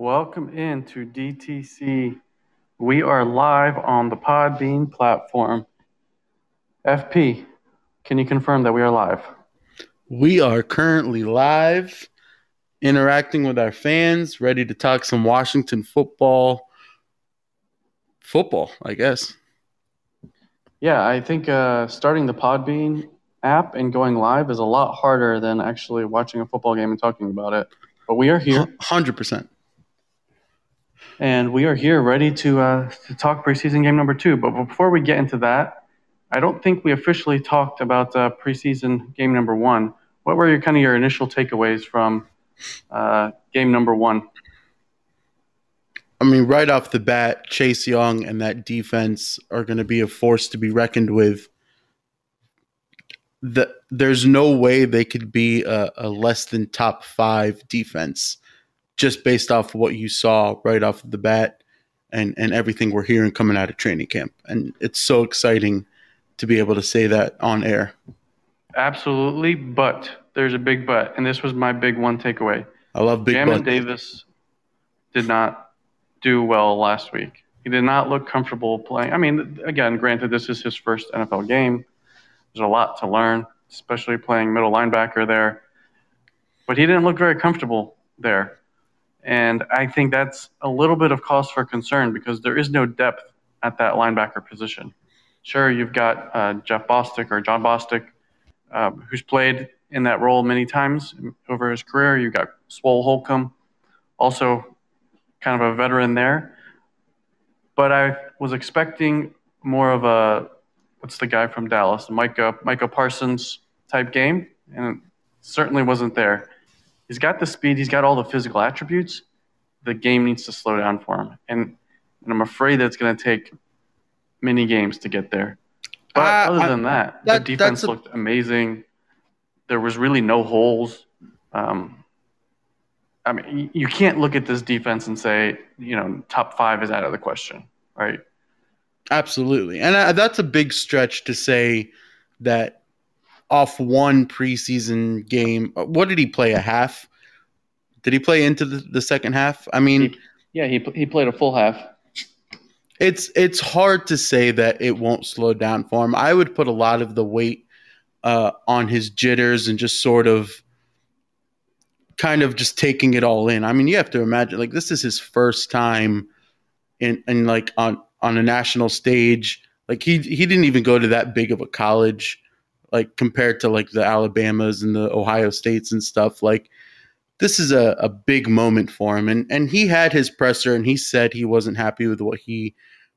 Welcome into DTC. We are live on the Podbean platform. FP, can you confirm that we are live? We are currently live, interacting with our fans, ready to talk some Washington football. Football, I guess. Yeah, I think uh, starting the Podbean app and going live is a lot harder than actually watching a football game and talking about it. But we are here. 100%. And we are here ready to, uh, to talk preseason game number two. But before we get into that, I don't think we officially talked about uh, preseason game number one. What were your kind of your initial takeaways from uh, game number one? I mean, right off the bat, Chase Young and that defense are going to be a force to be reckoned with. The, there's no way they could be a, a less than top five defense just based off what you saw right off the bat and, and everything we're hearing coming out of training camp. And it's so exciting to be able to say that on air. Absolutely, but there's a big but, and this was my big one takeaway. I love big Jamin. Davis did not do well last week. He did not look comfortable playing. I mean, again, granted, this is his first NFL game. There's a lot to learn, especially playing middle linebacker there. But he didn't look very comfortable there. And I think that's a little bit of cause for concern because there is no depth at that linebacker position. Sure, you've got uh, Jeff Bostic or John Bostic, um, who's played in that role many times over his career. You've got Swole Holcomb, also kind of a veteran there. But I was expecting more of a what's the guy from Dallas, Micah Micah Parsons type game, and it certainly wasn't there. He's got the speed, he's got all the physical attributes. The game needs to slow down for him, and, and I'm afraid that it's going to take many games to get there. But uh, other than that, that the defense a- looked amazing. There was really no holes. Um, I mean, you can't look at this defense and say, you know, top five is out of the question, right? Absolutely. And uh, that's a big stretch to say that off one preseason game. Uh, what did he play? A half? Did he play into the, the second half? I mean, he, yeah, he, he played a full half it's it's hard to say that it won't slow down for him. I would put a lot of the weight uh, on his jitters and just sort of kind of just taking it all in. I mean, you have to imagine like this is his first time in in like on on a national stage. Like he he didn't even go to that big of a college like compared to like the Alabamas and the Ohio States and stuff. Like this is a, a big moment for him. And and he had his presser and he said he wasn't happy with what he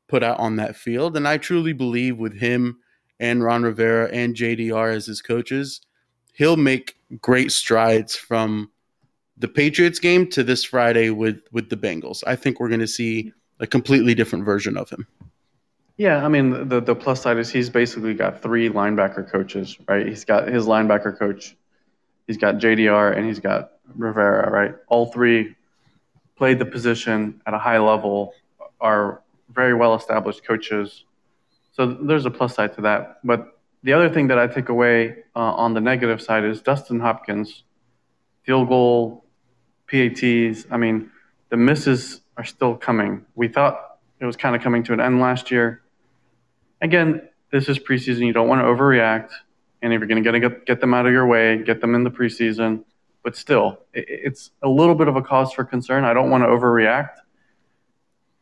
put out on that field. And I truly believe with him and Ron Rivera and JDR as his coaches, he'll make great strides from the Patriots game to this Friday with with the Bengals. I think we're going to see a completely different version of him. Yeah, I mean the the plus side is he's basically got three linebacker coaches, right? He's got his linebacker coach, he's got JDR, and he's got Rivera, right? All three played the position at a high level, are very well established coaches. So there's a plus side to that. But the other thing that I take away uh, on the negative side is Dustin Hopkins, field goal, PATs. I mean, the misses are still coming. We thought it was kind of coming to an end last year. Again, this is preseason. You don't want to overreact. And if you're going to get, get them out of your way, get them in the preseason. But still, it's a little bit of a cause for concern. I don't want to overreact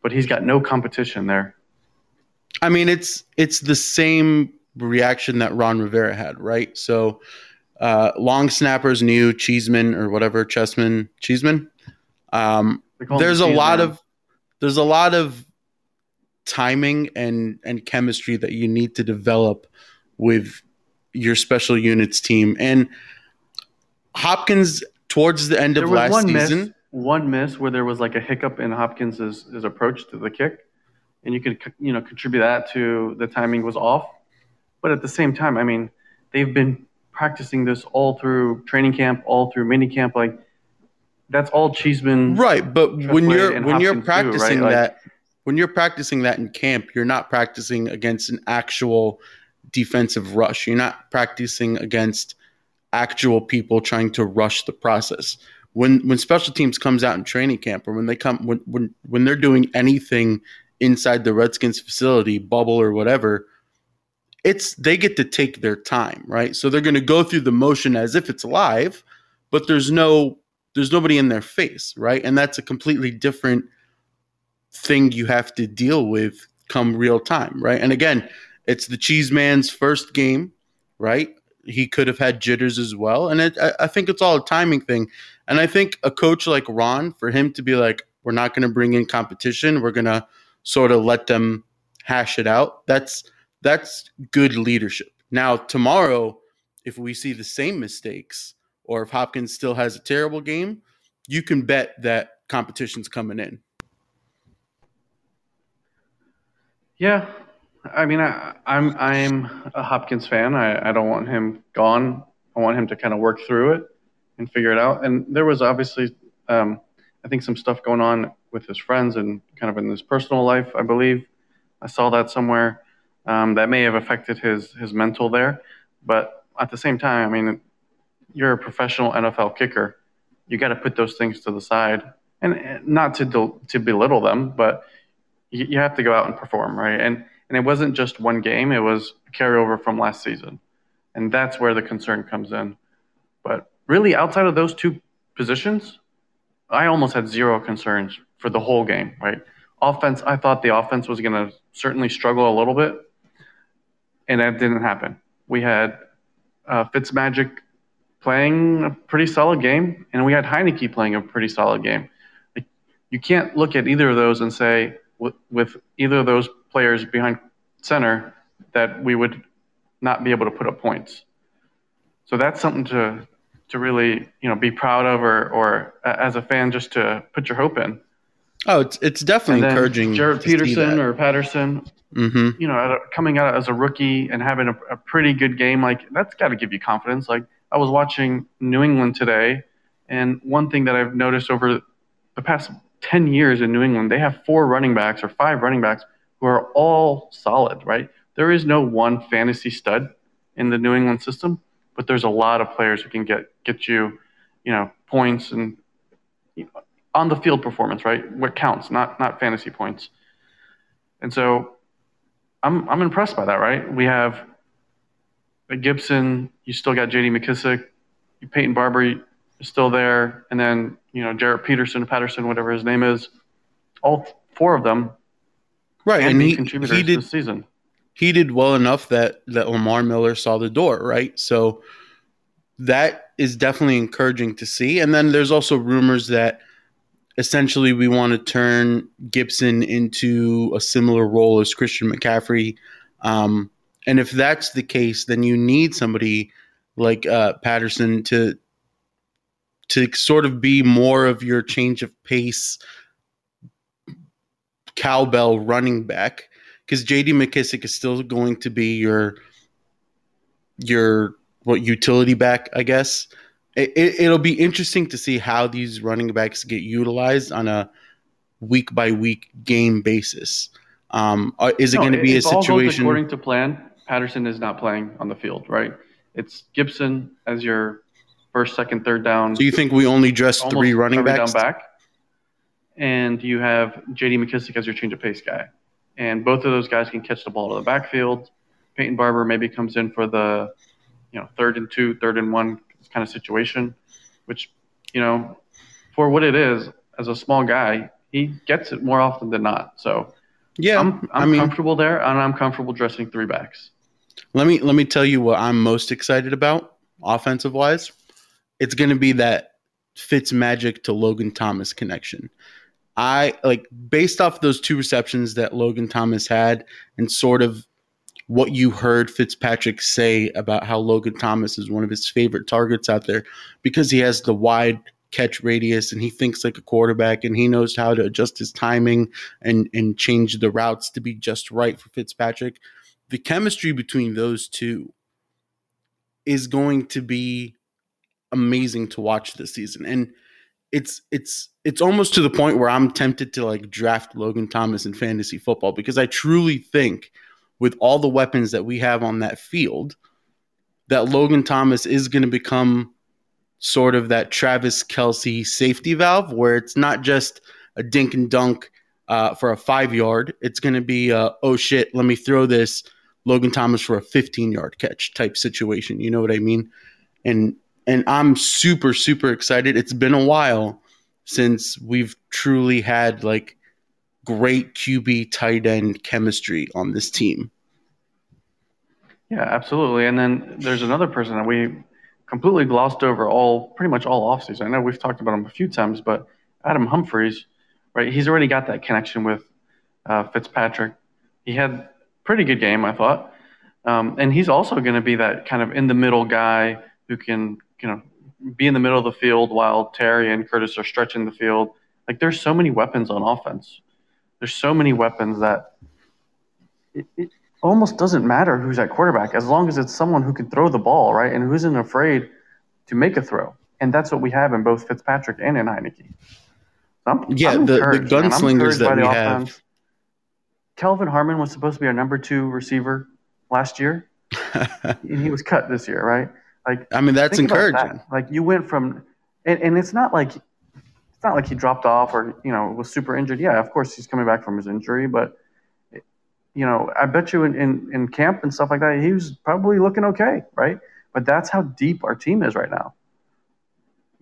but he's got no competition there. I mean, it's it's the same reaction that Ron Rivera had, right? So, uh, long snappers new Cheeseman or whatever Chessman Cheeseman. Um, there's a lot of there's a lot of timing and and chemistry that you need to develop with your special units team and Hopkins towards the end of last season. Miss one miss where there was like a hiccup in Hopkins's his approach to the kick, and you could you know contribute that to the timing was off. But at the same time, I mean, they've been practicing this all through training camp, all through mini camp. Like that's all Cheeseman. Right, but when you're when Hopkins you're practicing do, right? that, like, when you're practicing that in camp, you're not practicing against an actual defensive rush. You're not practicing against actual people trying to rush the process when when special teams comes out in training camp or when they come when when when they're doing anything inside the Redskins facility, bubble or whatever, it's they get to take their time, right? So they're going to go through the motion as if it's live, but there's no there's nobody in their face, right? And that's a completely different thing you have to deal with come real time, right? And again, it's the cheese man's first game, right? He could have had jitters as well, and it, I, I think it's all a timing thing. And I think a coach like Ron, for him to be like, we're not going to bring in competition, we're going to sort of let them hash it out. That's that's good leadership. Now tomorrow, if we see the same mistakes, or if Hopkins still has a terrible game, you can bet that competition's coming in. Yeah, I mean, I, am I'm, I'm a Hopkins fan. I, I don't want him gone. I want him to kind of work through it and figure it out. And there was obviously, um, I think, some stuff going on with his friends and kind of in his personal life. I believe I saw that somewhere um, that may have affected his his mental there. But at the same time, I mean, you're a professional NFL kicker. You got to put those things to the side, and not to to belittle them, but you, you have to go out and perform, right? And and it wasn't just one game; it was carryover from last season, and that's where the concern comes in. But really, outside of those two positions, I almost had zero concerns for the whole game, right? Offense, I thought the offense was going to certainly struggle a little bit, and that didn't happen. We had uh, Fitzmagic playing a pretty solid game, and we had Heinicke playing a pretty solid game. You can't look at either of those and say with, with either of those players behind center that we would not be able to put up points. So that's something to to really you know be proud of, or or as a fan just to put your hope in. Oh, it's it's definitely encouraging. Jaret Peterson or Patterson, mm-hmm. you know, coming out as a rookie and having a, a pretty good game, like that's got to give you confidence. Like I was watching New England today, and one thing that I've noticed over the past 10 years in New England, they have four running backs or five running backs who are all solid, right? There is no one fantasy stud in the New England system, but there's a lot of players who can get get you, you know, points and on the field performance, right? What counts, not not fantasy points. And so I'm I'm impressed by that, right? We have Gibson, you still got J.D. McKissic, Peyton Barber is still there, and then you know Jaret Peterson, Patterson, whatever his name is. All four of them, right? And he, contributors he did, this season. He did well enough that that Lamar Miller saw the door, right? So that is definitely encouraging to see. And then there's also rumors that essentially we want to turn Gibson into a similar role as Christian McCaffrey. Um, and if that's the case, then you need somebody like uh, Patterson to to sort of be more of your change of pace cowbell running back because JD McKissic is still going to be your your what utility back, I guess. It, will it, be interesting to see how these running backs get utilized on a week by week game basis. Um, uh, is it no, going to be a situation according to plan? Patterson is not playing on the field, right? It's Gibson as your first, second, third down. So you think we only dress three running backs? Down back, and you have J.D. McKissick as your change of pace guy, and both of those guys can catch the ball to the backfield. Peyton Barber maybe comes in for the, you know, third and two, third and one kind of situation, which, you know, for what it is, as a small guy, he gets it more often than not. So yeah, I'm, I'm I mean, comfortable there, and I'm comfortable dressing three backs. Let me let me tell you what I'm most excited about offensive wise. It's going to be that Fitz magic to Logan Thomas connection. I like based off those two receptions that Logan Thomas had and sort of what you heard Fitzpatrick say about how Logan Thomas is one of his favorite targets out there because he has the wide catch radius and he thinks like a quarterback and he knows how to adjust his timing and and change the routes to be just right for Fitzpatrick the chemistry between those two is going to be amazing to watch this season and it's it's it's almost to the point where I'm tempted to like draft Logan Thomas in fantasy football because I truly think with all the weapons that we have on that field that Logan Thomas is going to become sort of that Travis Kelce safety valve where it's not just a dink and dunk uh, for a five yard. It's going to be, a, oh shit, let me throw this Logan Thomas for a 15 yard catch type situation. You know what I mean? And and I'm super super excited. It's been a while since we've truly had like great QB tight end chemistry on this team. Yeah, absolutely. And then there's another person that we completely glossed over all pretty much all offseason. I know we've talked about him a few times, but Adam Humphries, right? He's already got that connection with uh, Fitzpatrick. He had pretty good game, I thought. Um, and he's also going to be that kind of in the middle guy who can, you know, be in the middle of the field while Terry and Curtis are stretching the field. Like there's so many weapons on offense. There's so many weapons that it, it almost doesn't matter who's at quarterback as long as it's someone who can throw the ball, right? And who isn't afraid to make a throw. And that's what we have in both Fitzpatrick and in Heinicke. So I'm, yeah, I'm the, the gunslingers that we have. Kelvin Harmon was supposed to be our number two receiver last year. And he was cut this year, right? Like, I mean, that's encouraging. That. Like, you went from, and, and it's not like it's not like he dropped off or you know was super injured. Yeah, of course he's coming back from his injury, but you know, I bet you in, in, in camp and stuff like that, he was probably looking okay, right? But that's how deep our team is right now.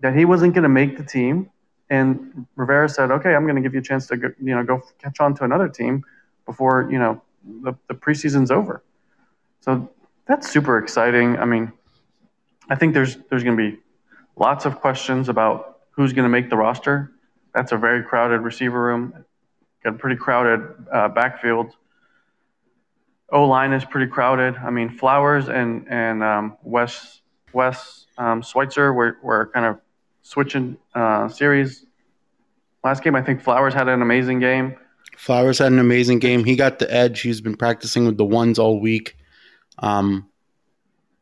That he wasn't going to make the team, and Rivera said, "Okay, I'm going to give you a chance to go, you know go catch on to another team before you know the, the preseason's over." So that's super exciting. I mean, I think there's there's going to be lots of questions about who's going to make the roster. That's a very crowded receiver room, got a pretty crowded uh, backfield. O line is pretty crowded. I mean, Flowers and and um, Wes Wes um, Schweitzer were, were kind of switching uh, series. Last game, I think Flowers had an amazing game. Flowers had an amazing game. He got the edge. He's been practicing with the ones all week. Um,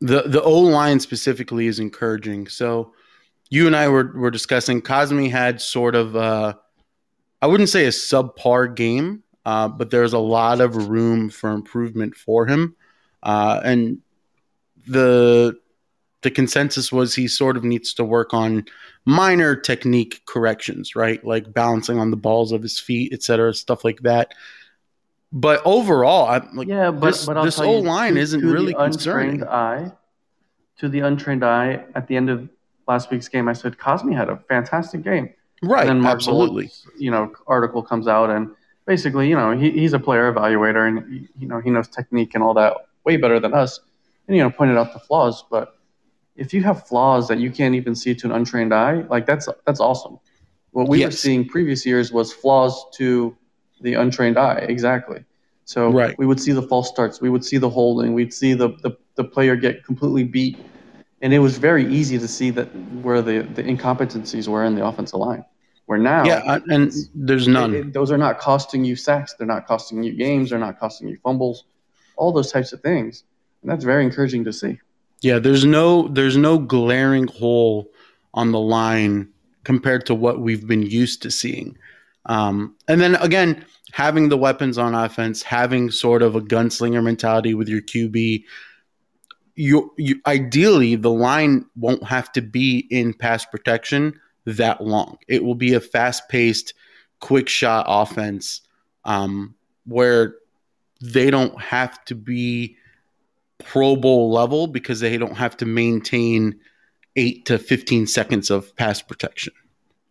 the the O line specifically is encouraging. So you and I were were discussing. Cosmi had sort of uh, I wouldn't say a subpar game, uh, but there's a lot of room for improvement for him. Uh, and the the consensus was he sort of needs to work on minor technique corrections, right? Like balancing on the balls of his feet, etc., stuff like that. But overall, I'm like, yeah, but this, but this whole line to, isn't to really the concerning. Eye, to the untrained eye, at the end of last week's game, I said Cosmi had a fantastic game. Right, and then Mark absolutely. you know, article comes out and basically, you know, he, he's a player evaluator and, you know, he knows technique and all that way better than us. And, you know, pointed out the flaws. But if you have flaws that you can't even see to an untrained eye, like that's, that's awesome. What we yes. were seeing previous years was flaws to the untrained eye. Exactly. So right. we would see the false starts. We would see the holding. We'd see the, the, the player get completely beat. And it was very easy to see that where the, the incompetencies were in the offensive line. Where now, yeah, and there's none. It, it, those are not costing you sacks. They're not costing you games. They're not costing you fumbles. All those types of things, and that's very encouraging to see. Yeah, there's no there's no glaring hole on the line compared to what we've been used to seeing. Um, and then again, having the weapons on offense, having sort of a gunslinger mentality with your QB, you, you ideally the line won't have to be in pass protection that long. It will be a fast paced, quick shot offense um, where they don't have to be Pro Bowl level because they don't have to maintain eight to 15 seconds of pass protection.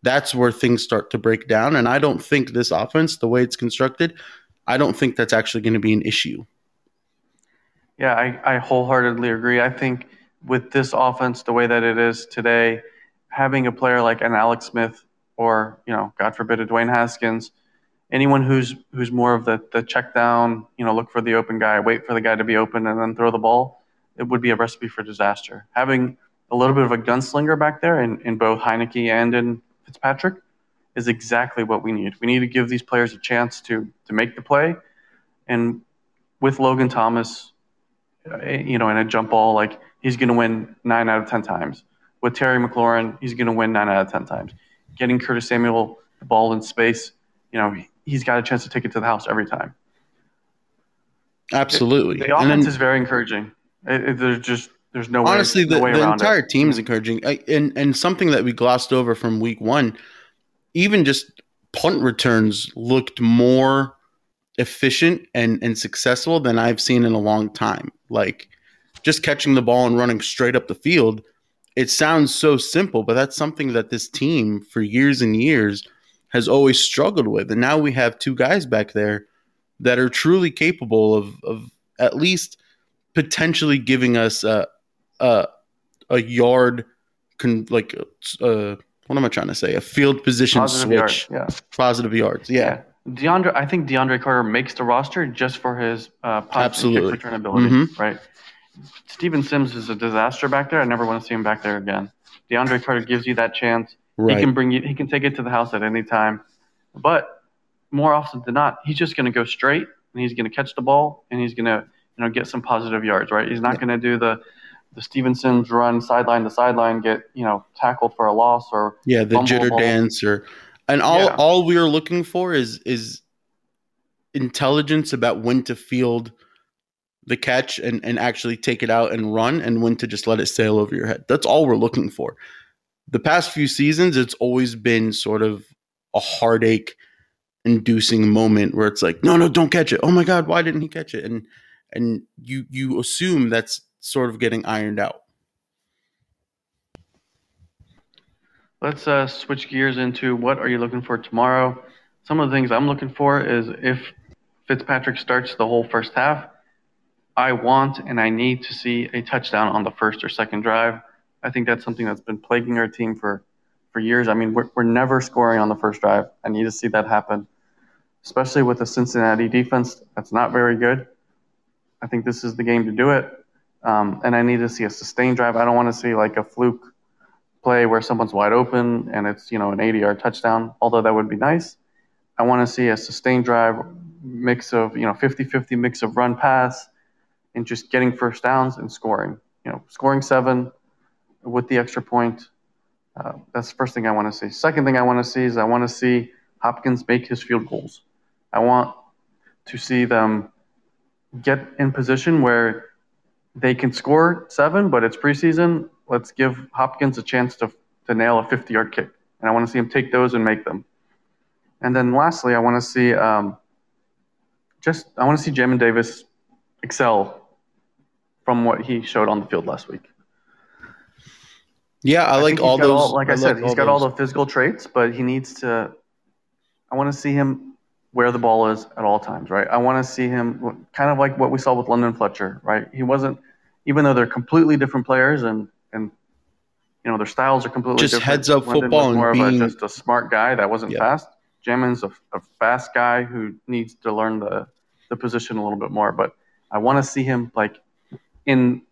That's where things start to break down. And I don't think this offense, the way it's constructed, I don't think that's actually going to be an issue. Yeah, I, I wholeheartedly agree. I think with this offense, the way that it is today, having a player like an Alex Smith or you know, God forbid, a Dwayne Haskins, anyone who's who's more of the the check down, you know, look for the open guy, wait for the guy to be open, and then throw the ball, it would be a recipe for disaster. Having a little bit of a gunslinger back there in, in both Heinicke and in Fitzpatrick is exactly what we need. We need to give these players a chance to to make the play, and with Logan Thomas, uh, you know, in a jump ball, like he's going to win nine out of ten times with Terry McLaurin, he's going to win nine out of 10 times. Getting Curtis Samuel the ball in space, you know, he's got a chance to take it to the house every time. Absolutely. The, the offense then, is very encouraging. It, it, there's just there's no way, Honestly, no the, way the entire it. team is encouraging, I, and and something that we glossed over from week one, even just punt returns looked more efficient and and successful than I've seen in a long time. Like just catching the ball and running straight up the field. It sounds so simple, but that's something that this team for years and years has always struggled with. And now we have two guys back there that are truly capable of of at least potentially giving us a a, a yard con, like uh, what am I trying to say? A field position Positive switch, yards. Yeah. positive yards. Yeah, DeAndre, I think DeAndre Carter makes the roster just for his uh, Absolutely. return ability, Mhm. right? Steven Sims is a disaster back there. I never want to see him back there again. DeAndre Carter gives you that chance. right. He can bring you. He can take it to the house at any time, but more often than not, he's just going to go straight and he's going to catch the ball and he's going to you know get some positive yards, right? He's not Yeah. going to do the the Stevensons run sideline to sideline, get you know tackled for a loss or yeah, the jitter ball. dance or and all Yeah. all we are looking for is is intelligence about when to field the catch and, and actually take it out and run and when to just let it sail over your head. That's all we're looking for. The past few seasons, it's always been sort of a heartache inducing moment where it's like, no, no, don't catch it. Oh my God, why didn't he catch it? And and you you assume that's sort of getting ironed out. Let's uh, switch gears into what are you looking for tomorrow? Some of the things I'm looking for is if Fitzpatrick starts the whole first half, I want and I need to see a touchdown on the first or second drive. I think that's something that's been plaguing our team for, for years. I mean, we're, we're never scoring on the first drive. I need to see that happen, especially with the Cincinnati defense that's not very good. I think this is the game to do it. Um, and I need to see a sustained drive. I don't want to see like a fluke play where someone's wide open and it's you know an 80 yard touchdown although that would be nice. I want to see a sustained drive mix of you know 50-50 mix of run pass and just getting first downs and scoring. You know scoring seven with the extra point uh, that's the first thing i want to see. Second thing i want to see is i want to see hopkins make his field goals. I want to see them get in position where they can score seven, but it's preseason. Let's give Hopkins a chance to, to nail a 50 yard kick. And I want to see him take those and make them. And then lastly, I want to see um, just, I want to see Jamin Davis excel from what he showed on the field last week. Yeah, I, like think he's all those. like I, said, like he's got all the physical traits, but he needs to. I want to see him where the ball is at all times, right? I want to see him kind of like what we saw with London Fletcher, right? He wasn't, even though they're completely different players and and you know their styles are completely different. Just different. heads up London football was more and of a, just a smart guy that wasn't Yeah. fast. Jamin's a, a fast guy who needs to learn the the position a little bit more, but I want to see him like in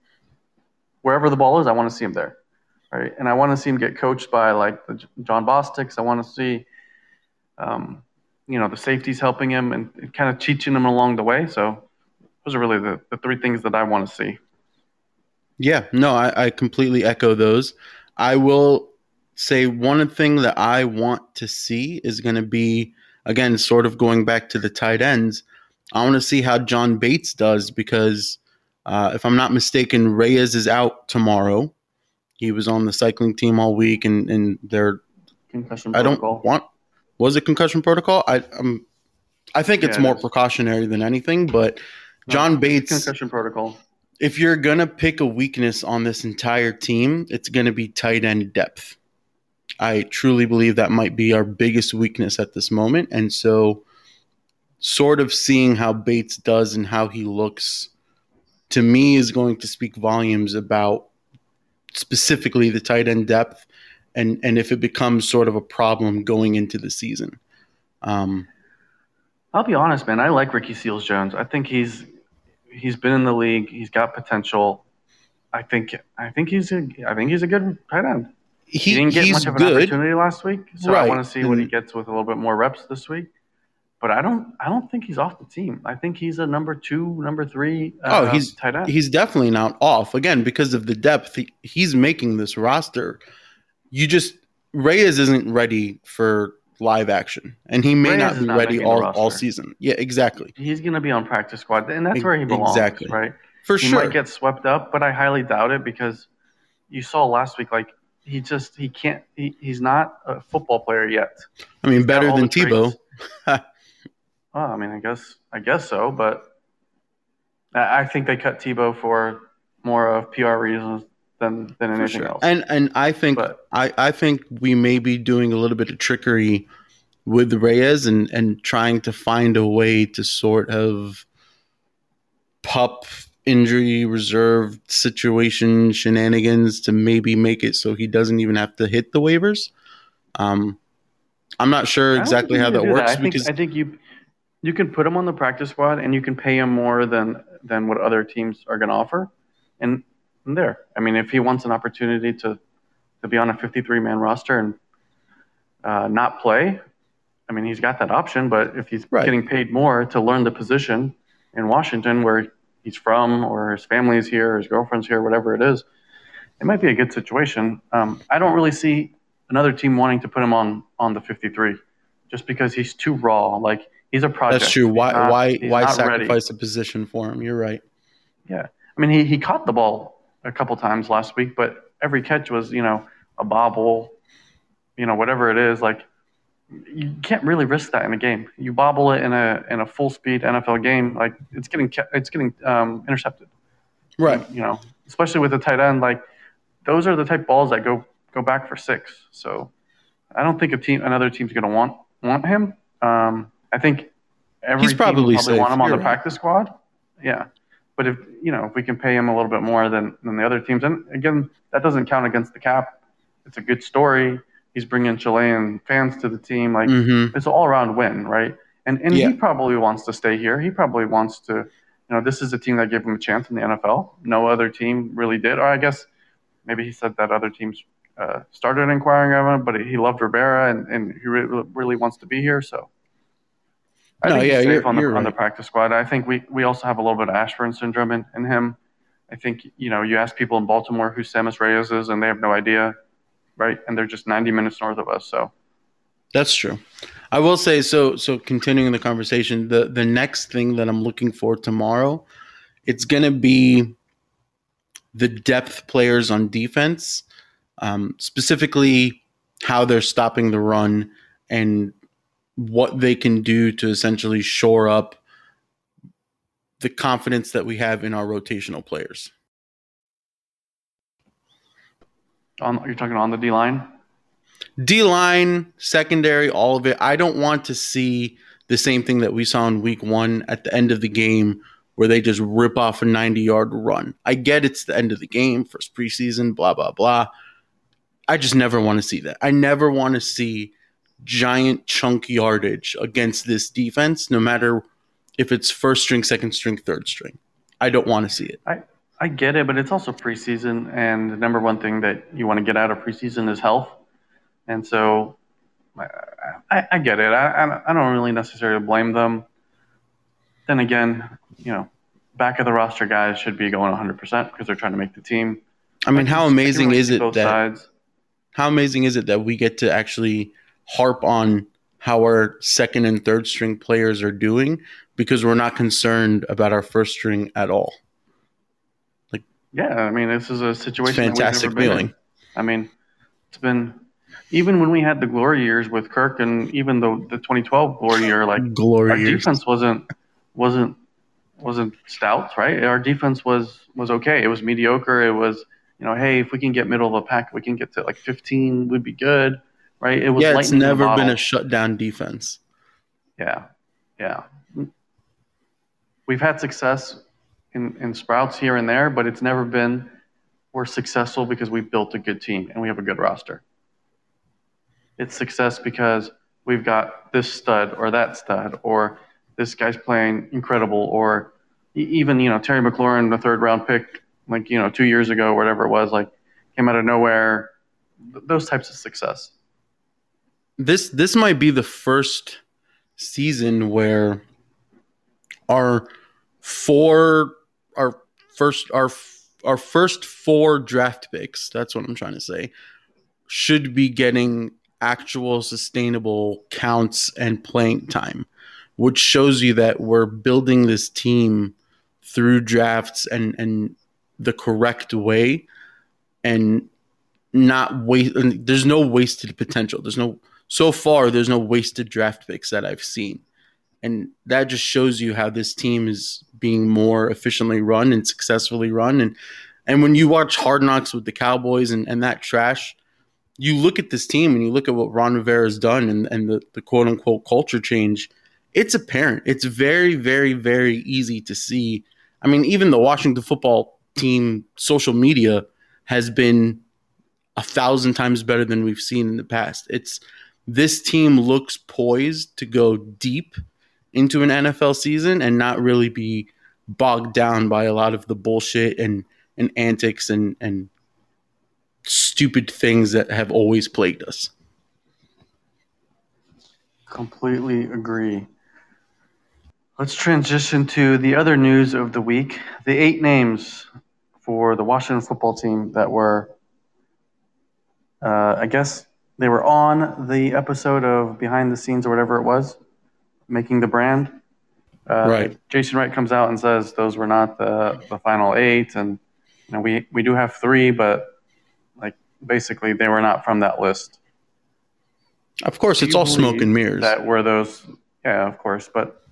wherever the ball is. I want to see him there right? And I want to see him get coached by like the John Bostics. I want to see, um, you know, the safeties helping him and kind of teaching him along the way. So those are really the, the three things that I want to see. Yeah, no, I, I completely echo those. I will say one thing that I want to see is going to be, again, sort of going back to the tight ends. I want to see how John Bates does because, uh, if I'm not mistaken, Reyes is out tomorrow. He was on the cycling team all week, and, and they're Concussion I don't protocol. want. Was it concussion protocol? I um, I think it's Yeah, more precautionary than anything. But No, John Bates, concussion protocol. If you're gonna pick a weakness on this entire team, it's gonna be tight end depth. I truly believe that might be our biggest weakness at this moment, and so sort of seeing how Bates does and how he looks to me is going to speak volumes about specifically the tight end depth and and if it becomes sort of a problem going into the season. Um, I'll be honest, man. I like Ricky Seals Jones. I think he's he's been in the league. He's got potential. I think I think he's a I think he's a good tight end. he, He didn't get much of an good. opportunity last week, so I want to see what he gets with a little bit more reps this week. But I don't, I don't think he's off the team. I think he's a number two, number three. Uh, Oh, he's- tight end. He's definitely not off again because of the depth. He, he's making this roster. You just Reyes isn't ready for live action, and he may Reyes not be not ready all, all season. Yeah, exactly. he's going to be on practice squad, and that's where he belongs, exactly. right? For he sure. He might get swept up, but I highly doubt it because you saw last week, like he just he can't he, he's not a football player yet. I mean, He's better than Tebow. Well, I mean, I guess I guess so, but I I think they cut Tebow for more of PR reasons than than anything sure. else. And and I think But- I, I think we may be doing a little bit of trickery with Reyes and, and trying to find a way to sort of pup injury reserve situation shenanigans to maybe make it so he doesn't even have to hit the waivers. Um, I'm not sure exactly how that works I think because I think you you can put him on the practice squad and you can pay him more than than what other teams are going to offer, and, there. I mean, if he wants an opportunity to to be on a 53 man roster and uh, not play, I mean, he's got that option. But if he's Right. getting paid more to learn the position in Washington, where he's from, or his family's here, or his girlfriend's here, whatever it is, it might be a good situation. Um, I don't really see another team wanting to put him on on the 53 just because he's too raw. Like he's a project. that's true. Why not- why why not ready. sacrifice a position for him? You're right. Yeah, I mean, he, he caught the ball a couple times last week, but every catch was, you know, a bobble, you know, whatever it is. Like, you can't really risk that in a game. You bobble it in a in a full speed NFL game, like it's getting it's getting um, intercepted. Right. You know, especially with the tight end, like those are the type balls that go go back for six. So I don't think a team another team's going to want want him. Um, I think every He's team will probably probably want him on You're the right. practice squad. Yeah, but if you know if we can pay him a little bit more than than the other teams, and again that doesn't count against the cap. It's a good story. He's bringing Chilean fans to the team. Like hmm it's an all around win, right? And and Yeah. he probably wants to stay here. He probably wants to, you know, this is a team that gave him a chance in the NFL. No other team really did. Or I guess maybe he said that other teams uh, started inquiring of him, but he loved Rivera and, and he re- really wants to be here. So I No, think yeah, he's safe on the you're on the practice squad. I think we we also have a little bit of Ashburn syndrome in, in him. I think you know you ask people in Baltimore who Sammis Reyes is, and they have no idea, right? And they're just 90 minutes north of us. So That's true. I will say so. So continuing the conversation, the the next thing that I'm looking for tomorrow, it's gonna be the depth players on defense, um, specifically how they're stopping the run and what they can do to essentially shore up the confidence that we have in our rotational players. on you're talking on the D line. D line, secondary, all of it. I don't want to see the same thing that we saw in week one at the end of the game where they just rip off a 90 yard run. I get it's the end of the game, first preseason, blah, blah, blah. I just never want to see that. I never want to see giant chunk yardage against this defense, no matter if it's first string, second string, third string. I don't want to see it. I get it, but it's also preseason, and the number one thing that you want to get out of preseason is health. And so, I, I, I get it. I, I- I don't really necessarily blame them. Then again, you know, back of the roster guys should be going 100% because they're trying to make the team. I mean, how I amazing is it that sides. how amazing is it that we get to actually harp on how our second and third string players are doing because we're not concerned about our first string at all. Like, yeah, I mean, this is a situation. a that we've fantastic never been in. feeling. I mean, it's been even when we had the glory years with Kirk, and even the the 2012 glory year, like our Glorious. defense wasn't wasn't wasn't stout, right? Our defense was was okay. It was mediocre. It was you know, hey, if we can get middle of the pack, we can get to like 15, we'd be good, right? It was Yeah, it's lightning in the never been a shutdown defense. Yeah, yeah. We've had success in, in sprouts here and there, but it's never been we're successful because we built a good team and we have a good roster. It's success because we've got this stud or that stud or this guy's playing incredible or even you know Terry McLaurin, the third round pick, like you know two years ago, whatever it was, like came out of nowhere. Those types of success. This this might be the first season where our four our first our our first four draft picks, that's what I'm trying to say, should be getting actual sustainable counts and playing time, which shows you that we're building this team through drafts and and the correct way and not waste there's no wasted potential. There's no so far there's no wasted draft picks that i've seen. And that just shows you how this team is being more efficiently run and successfully run. And and when you watch hard knocks with the cowboys and, and that trash you look at this team and you look at what ron rivera has done and, and the, the quote unquote culture change it's apparent. It's very very very easy to see. I mean even the washington football team social media has been a thousand times better than we've seen in the past. It's this team looks poised to go deep into an NFL season and not really be bogged down by a lot of the bullshit and and antics and and stupid things that have always plagued us. Completely agree. Let's transition to the other news of the week. The eight names for the Washington football team that were, uh, I guess, they were on the episode of Behind the Scenes or whatever it was, making the brand. Uh, Right. Jason Wright comes out and says those were not the, the final eight, and you know, we we do have three, but like basically they were not from that list. Of course, Do it's all smoke and mirrors. That were those, yeah, of course. But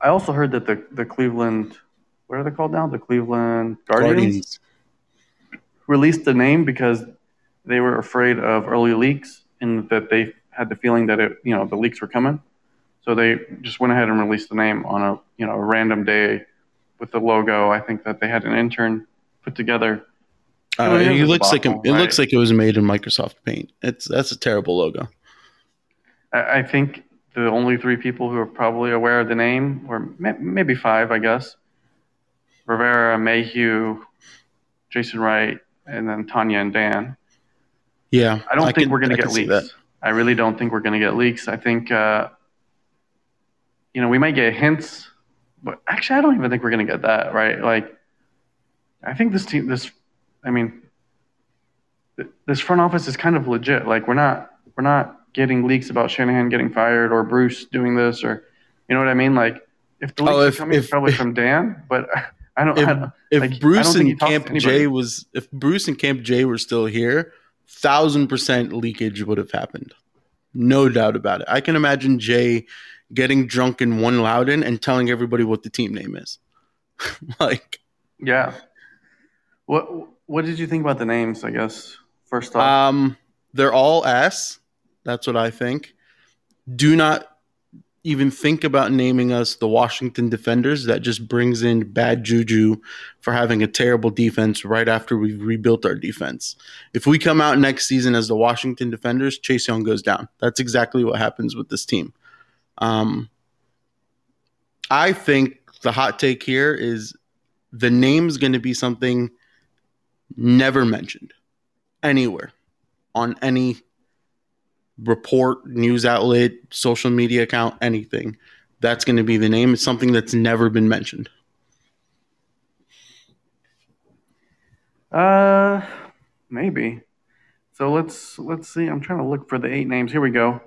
I also heard that the the Cleveland, what are they called now? The Cleveland Guardians, Guardians. released the name because they were afraid of early leaks and that they had the feeling that it, you know, the leaks were coming. So they just went ahead and released the name on a, you know, a random day with the logo. I think that they had an intern put together. Uh, it the looks like a, it looks like it was made in Microsoft Paint. It's that's a terrible logo. I, I think the only three people who are probably aware of the name, or may, maybe five, I guess, Rivera, Mayhew, Jason Wright, and then Tanya and Dan. Yeah, I don't think can- we're going to get leaks. I really don't think we're going to get leaks. I think, uh, you know, we might get hints, but actually, I don't even think we're going to get that, right? Like, I think this team, this, I mean, th- this front office is kind of legit. Like, we're not, we're not getting leaks about Shanahan getting fired or Bruce doing this or, you know what I mean? Like, if the leaks Oh, are coming, if- probably from Dan, but I don't, If, I don't if like, I Bruce don't and Camp. J was if Bruce and Camp J were still here, thousand percent leakage would have happened. No doubt about it. I can imagine Jay getting drunk in one Loudoun and telling everybody what the team name is. like yeah. What, what did you think about the names, I guess, first off? Um, they're all ass. That's what I think. Do not even think about naming us the Washington Defenders. That just brings in bad juju for having a terrible defense right after we've rebuilt our defense. If we come out next season as the Washington Defenders, Chase Young goes down. That's exactly what happens with this team. Um, I think the hot take here is the name's going to be something never mentioned anywhere on any report, news outlet, social media account, anything. That's going to be the name. It's something that's never been mentioned. Uh, maybe. So let's let's see. I'm trying to look for the eight names. Here we go.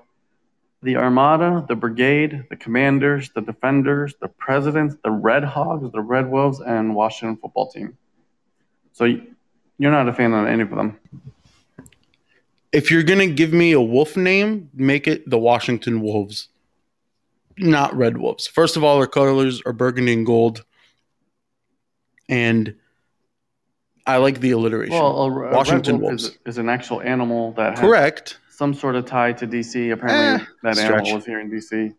The Armada, the Brigade, the Commanders, the Defenders, the Presidents, the Red Hogs, the Red Wolves, and Washington Football Team. So you're not a fan of any of them. If you're going to give me a wolf name, make it the Washington Wolves, not Red Wolves. First of all, our colors are burgundy and gold. And I like the alliteration. Well, a, a Washington Wolf Wolves. is, is an actual animal that has Correct. some sort of tie to DC. Apparently, Eh, that stretch. animal was here in DC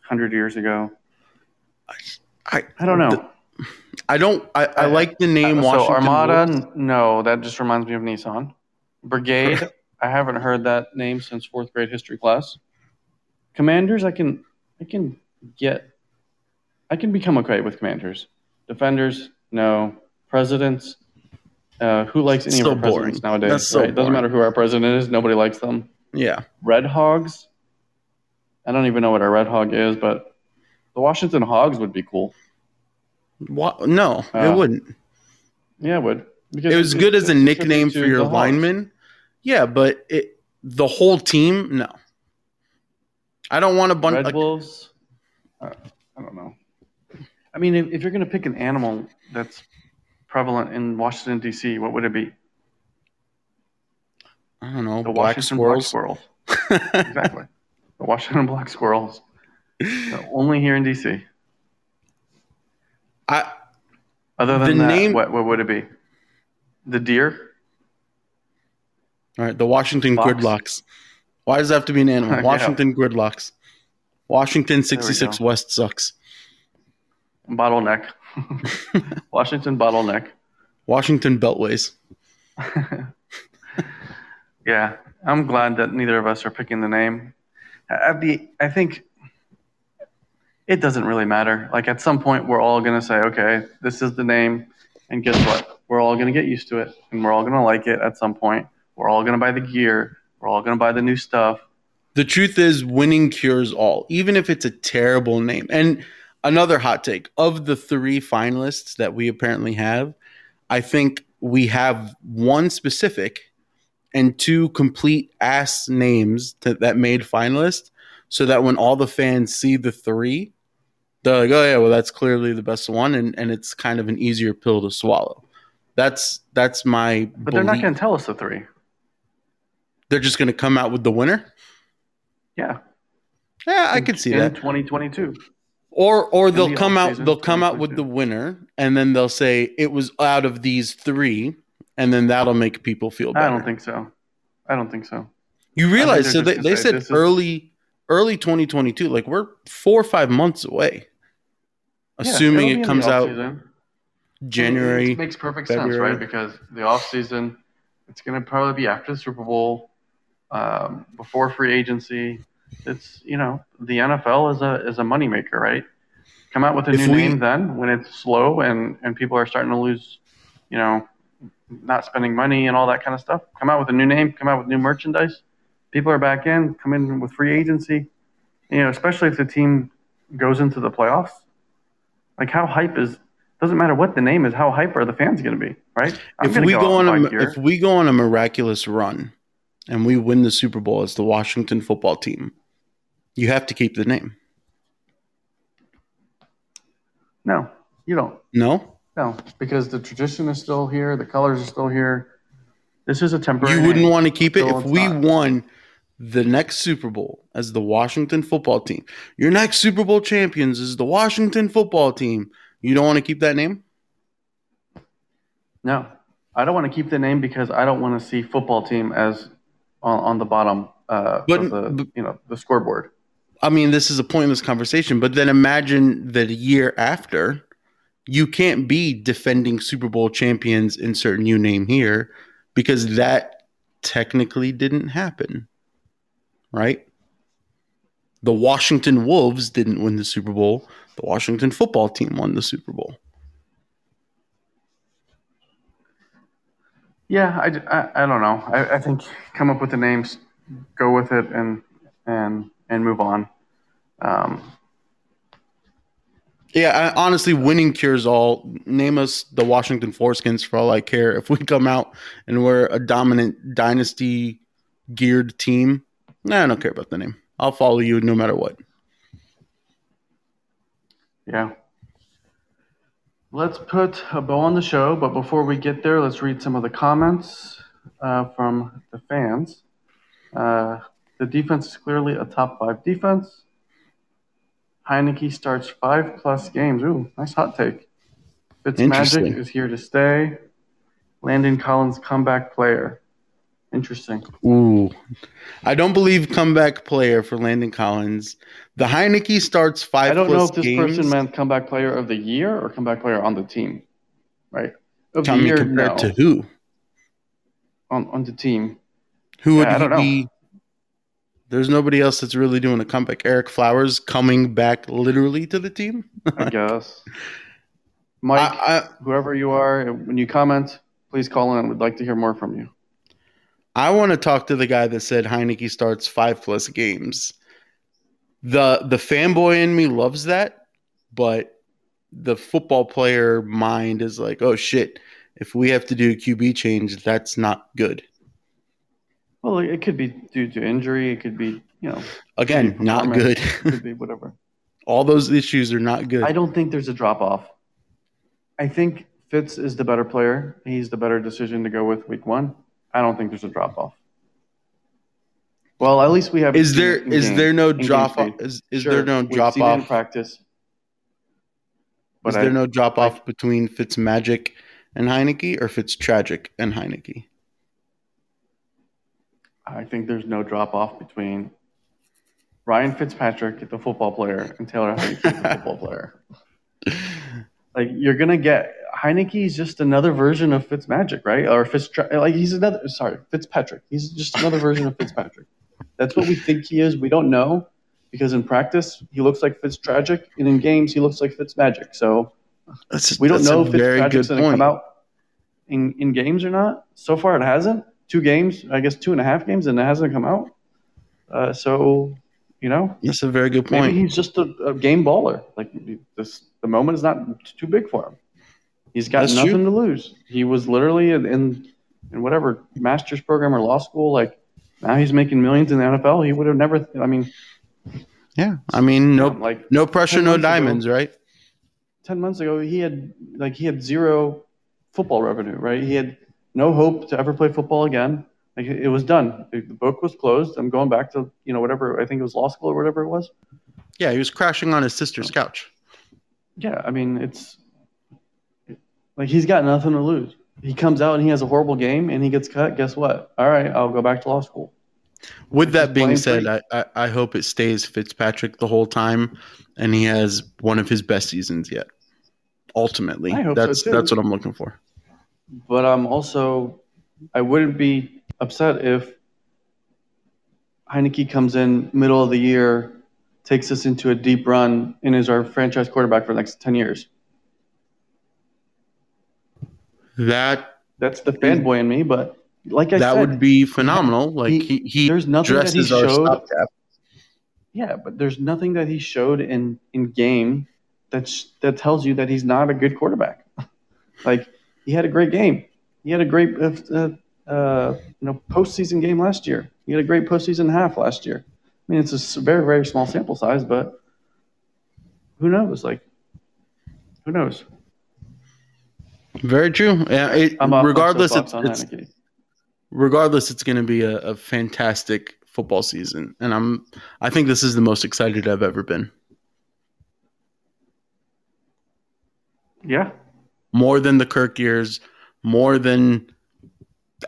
hundred years ago. I, I don't know. I don't. I, I I- like the name Uh, so Washington Armada, Wolves. no, that just reminds me of Nissan. Brigade, I haven't heard that name since fourth grade history class. Commanders, I can, I can get, I can become okay with commanders. Defenders, no. Presidents, uh, who likes any So of our presidents nowadays? That's so right? Doesn't matter who our president is. Nobody likes them. Yeah. Red Hogs, I don't even know what a red hog is, but the Washington Hogs would be cool. Wa- no, Uh, it wouldn't. Yeah, it would. Because It was good as a nickname for your lineman. Yeah, but it the whole team, no. I don't want a bunch. Red Like, Wolves. Uh, I don't know. I mean, if, if you're going to pick an animal that's prevalent in Washington D.C., what would it be? I don't know. The black Washington squirrels. black squirrels. exactly. The Washington black squirrels. They're only here in D.C. I Other than The that, name- what, what would it be? The deer? All right. The Washington Fox. gridlocks. Why does it have to be an animal? Washington gridlocks. Washington 66 go. West sucks. Bottleneck. Washington bottleneck. Washington beltways. Yeah, I'm glad that neither of us are picking the name. At the, I think it doesn't really matter. Like at some point, we're all gonna say, okay, this is the name, and guess what? We're all gonna get used to it, and we're all gonna like it at some point. We're all gonna buy the gear. We're all gonna buy the new stuff. The truth is, winning cures all, even if it's a terrible name. And another hot take of the three finalists that we apparently have, I think we have one specific and two complete ass names to, that made finalists, so that when all the fans see the three, they're like, "Oh yeah, well that's clearly the best one," and and it's kind of an easier pill to swallow. That's that's my. But they're not gonna tell us the three. They're just going to come out with the winner. Yeah, Yeah, I could see in that. 2022. Or or they'll the come out they'll come out with the winner and then they'll say it was out of these three and then that'll make people feel better. I don't think so. I don't think so. you realize so they, they said this is- early early 2022 like we're 4 or 5 months away. Yeah, Assuming it comes out. January. It makes perfect sense, right? Because the off season, it's going to probably be after the Super Bowl, um, before free agency. It's you know the NFL is a is a moneymaker, right? Come out with a If new we- name then when it's slow and and people are starting to lose, you know, not spending money and all that kind of stuff. Come out with a new name. Come out with new merchandise. People are back in. Come in with free agency. You know, especially if the team goes into the playoffs. Like how hype is doesn't matter what the name is. How hype are the fans going to be, right? I'm if we out go on a if we go on a miraculous run and we win the Super Bowl as the Washington football team, you have to keep the name. no, you don't. No? No, because the tradition is still here. The colors are still here. This is a temporary. You wouldn't name. want to keep it if we not. won the next Super Bowl as the Washington football team. Your next Super Bowl champions is the Washington football team. You don't want to keep that name? No, I don't want to keep the name because I don't want to see football team as on, on the bottom uh, But- of the but- you know the scoreboard. I mean, this is a pointless conversation, but then imagine that a year after, you can't be defending Super Bowl champions, insert new name here, because that technically didn't happen. Right? The Washington Wolves didn't win the Super Bowl. The Washington football team won the Super Bowl. Yeah, I, I, I don't know. I, I think come up with the names, go with it, and and and move on. Um, Yeah, I, honestly, winning cures all. Name us the Washington Foreskins for all I care. If we come out and we're a dominant dynasty geared team, nah, I don't care about the name. I'll follow you no matter what. Yeah. Let's put a bow on the show, but before we get there, let's read some of the comments uh, from the fans. Uh, the defense is clearly a top five defense. Heinicke starts five plus games. Ooh, nice hot take. Fitzmagic is here to stay. Landon Collins comeback player. Interesting. Ooh, I don't believe comeback player for Landon Collins. The Heinicke starts five. I don't know if this games. person meant comeback player of the year or comeback player on the team. Right? Of Tell the me year, compared no. to who? on, on the team. Who would Yeah, I don't he be? There's nobody else that's really doing a comeback. Ereck Flowers coming back literally to the team. I guess. Mike, I, I, whoever you are, when you comment, please call in. We'd like to hear more from you. I want to talk to the guy that said Heinicke starts five plus games. The the fanboy in me loves that, but the football player mind is like, oh shit, if we have to do a QB change, that's not good. Well, it could be due to injury. It could be, you know, Again, not good. it could be whatever. All those issues are not good. I don't think there's a drop off. I think Fitz is the better player. He's the better decision to go with week one. I don't think there's a drop off. Well, at least we have. is there is game- there no drop off? Is, is Sure, there no drop seen in off? practice? Is I- there no drop off between Fitzmagic and Heinicke or Fitztragic and Heinicke? I think there's no drop off between Ryan Fitzpatrick, the football player, and Taylor Heinicke, the football player. Like you're gonna get Heinicke is just another version of Fitzmagic, right? Or Fitz like he's another sorry Fitzpatrick. He's just another version of Fitzpatrick. That's what we think he is. We don't know because in practice he looks like Fitztragic, and in games he looks like Fitzmagic. So That's, we don't know if Fitzpatrick's going to come out in, in games or not. So far, it hasn't. Two games, I guess, two and a half games, and it hasn't come out. Uh, so, you know, That's a very good point. maybe he's just a, a game baller. Like this, the moment is not too big for him. He's got That's nothing true. to lose. He was literally in, in in whatever master's program or law school. Like now, he's making millions in the NFL. He would have never. I mean, Yeah, I mean, no, like no pressure, no months ago- diamonds, right? 10 months ago he had like he had zero football revenue right he had no hope to ever play football again like it was done the book was closed i'm going back to you know whatever i think it was law school or whatever it was Yeah, he was crashing on his sister's couch. Yeah i mean it's like he's got nothing to lose he comes out and he has a horrible game and he gets cut guess what all right i'll go back to law school With that being said. I, I, I hope it stays Fitzpatrick the whole time, and he has one of his best seasons yet. Ultimately, I hope so, that's too. that's what I'm looking for. but i'm also i wouldn't be upset if Heinicke comes in middle of the year, takes us into a deep run, and is our franchise quarterback for the next ten years. That That's the fanboy in me, but like I said, that said, would be phenomenal. Like he- he, he there's nothing that he showed. Yeah, but there's nothing that he showed in in game that's that tells you that he's not a good quarterback. like he had a great game. He had a great uh, uh, uh, you know postseason game last year. He had a great postseason half last year. I mean, it's a very very small sample size, but who knows? Like, who knows? Very true. Yeah, it, regardless, it's, it's regardless, it's going to be a, a fantastic football season, and I'm I think this is the most excited I've ever been. Yeah, More than the Kirk years, more than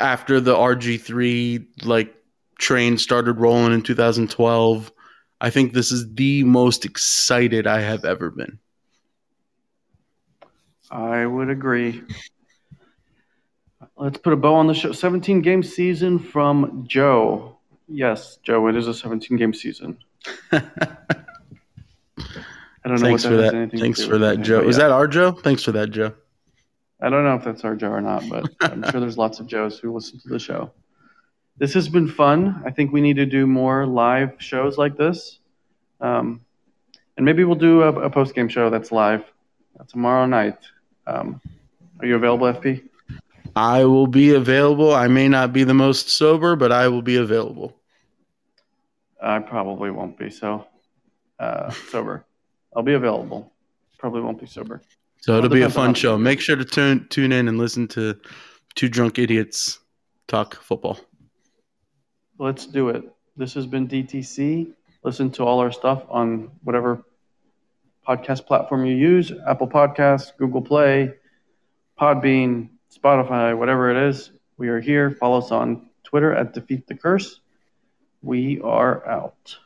after the RG three like train started rolling in 2012. I think this is the most excited I have ever been. I would agree. Let's put a bow on the show. 17 game season from Joe. Yes, Joe, it is a 17 game season. I don't know Thanks what for that has that. anything Thanks for that, Joe. Is yeah. that our Joe? Thanks for that, Joe. I don't know if that's our Joe or not, but I'm sure there's lots of Joes who listen to the show. This has been fun. I think we need to do more live shows like this. Um, and maybe we'll do a, a post game show that's live uh, tomorrow night. Um, are you available, FP? I will be available. I may not be the most sober, but I will be available. I probably won't be so uh, sober. I'll be available. Probably won't be sober. So it'll be a fun show. Make sure to tune tune in and listen to two drunk idiots talk football. Let's do it. This has been DTC. Listen to all our stuff on whatever podcast platform you use Apple Podcasts, Google Play, Podbean, Spotify, whatever it is. We are here. Follow us on Twitter at Defeat the Curse. We are out.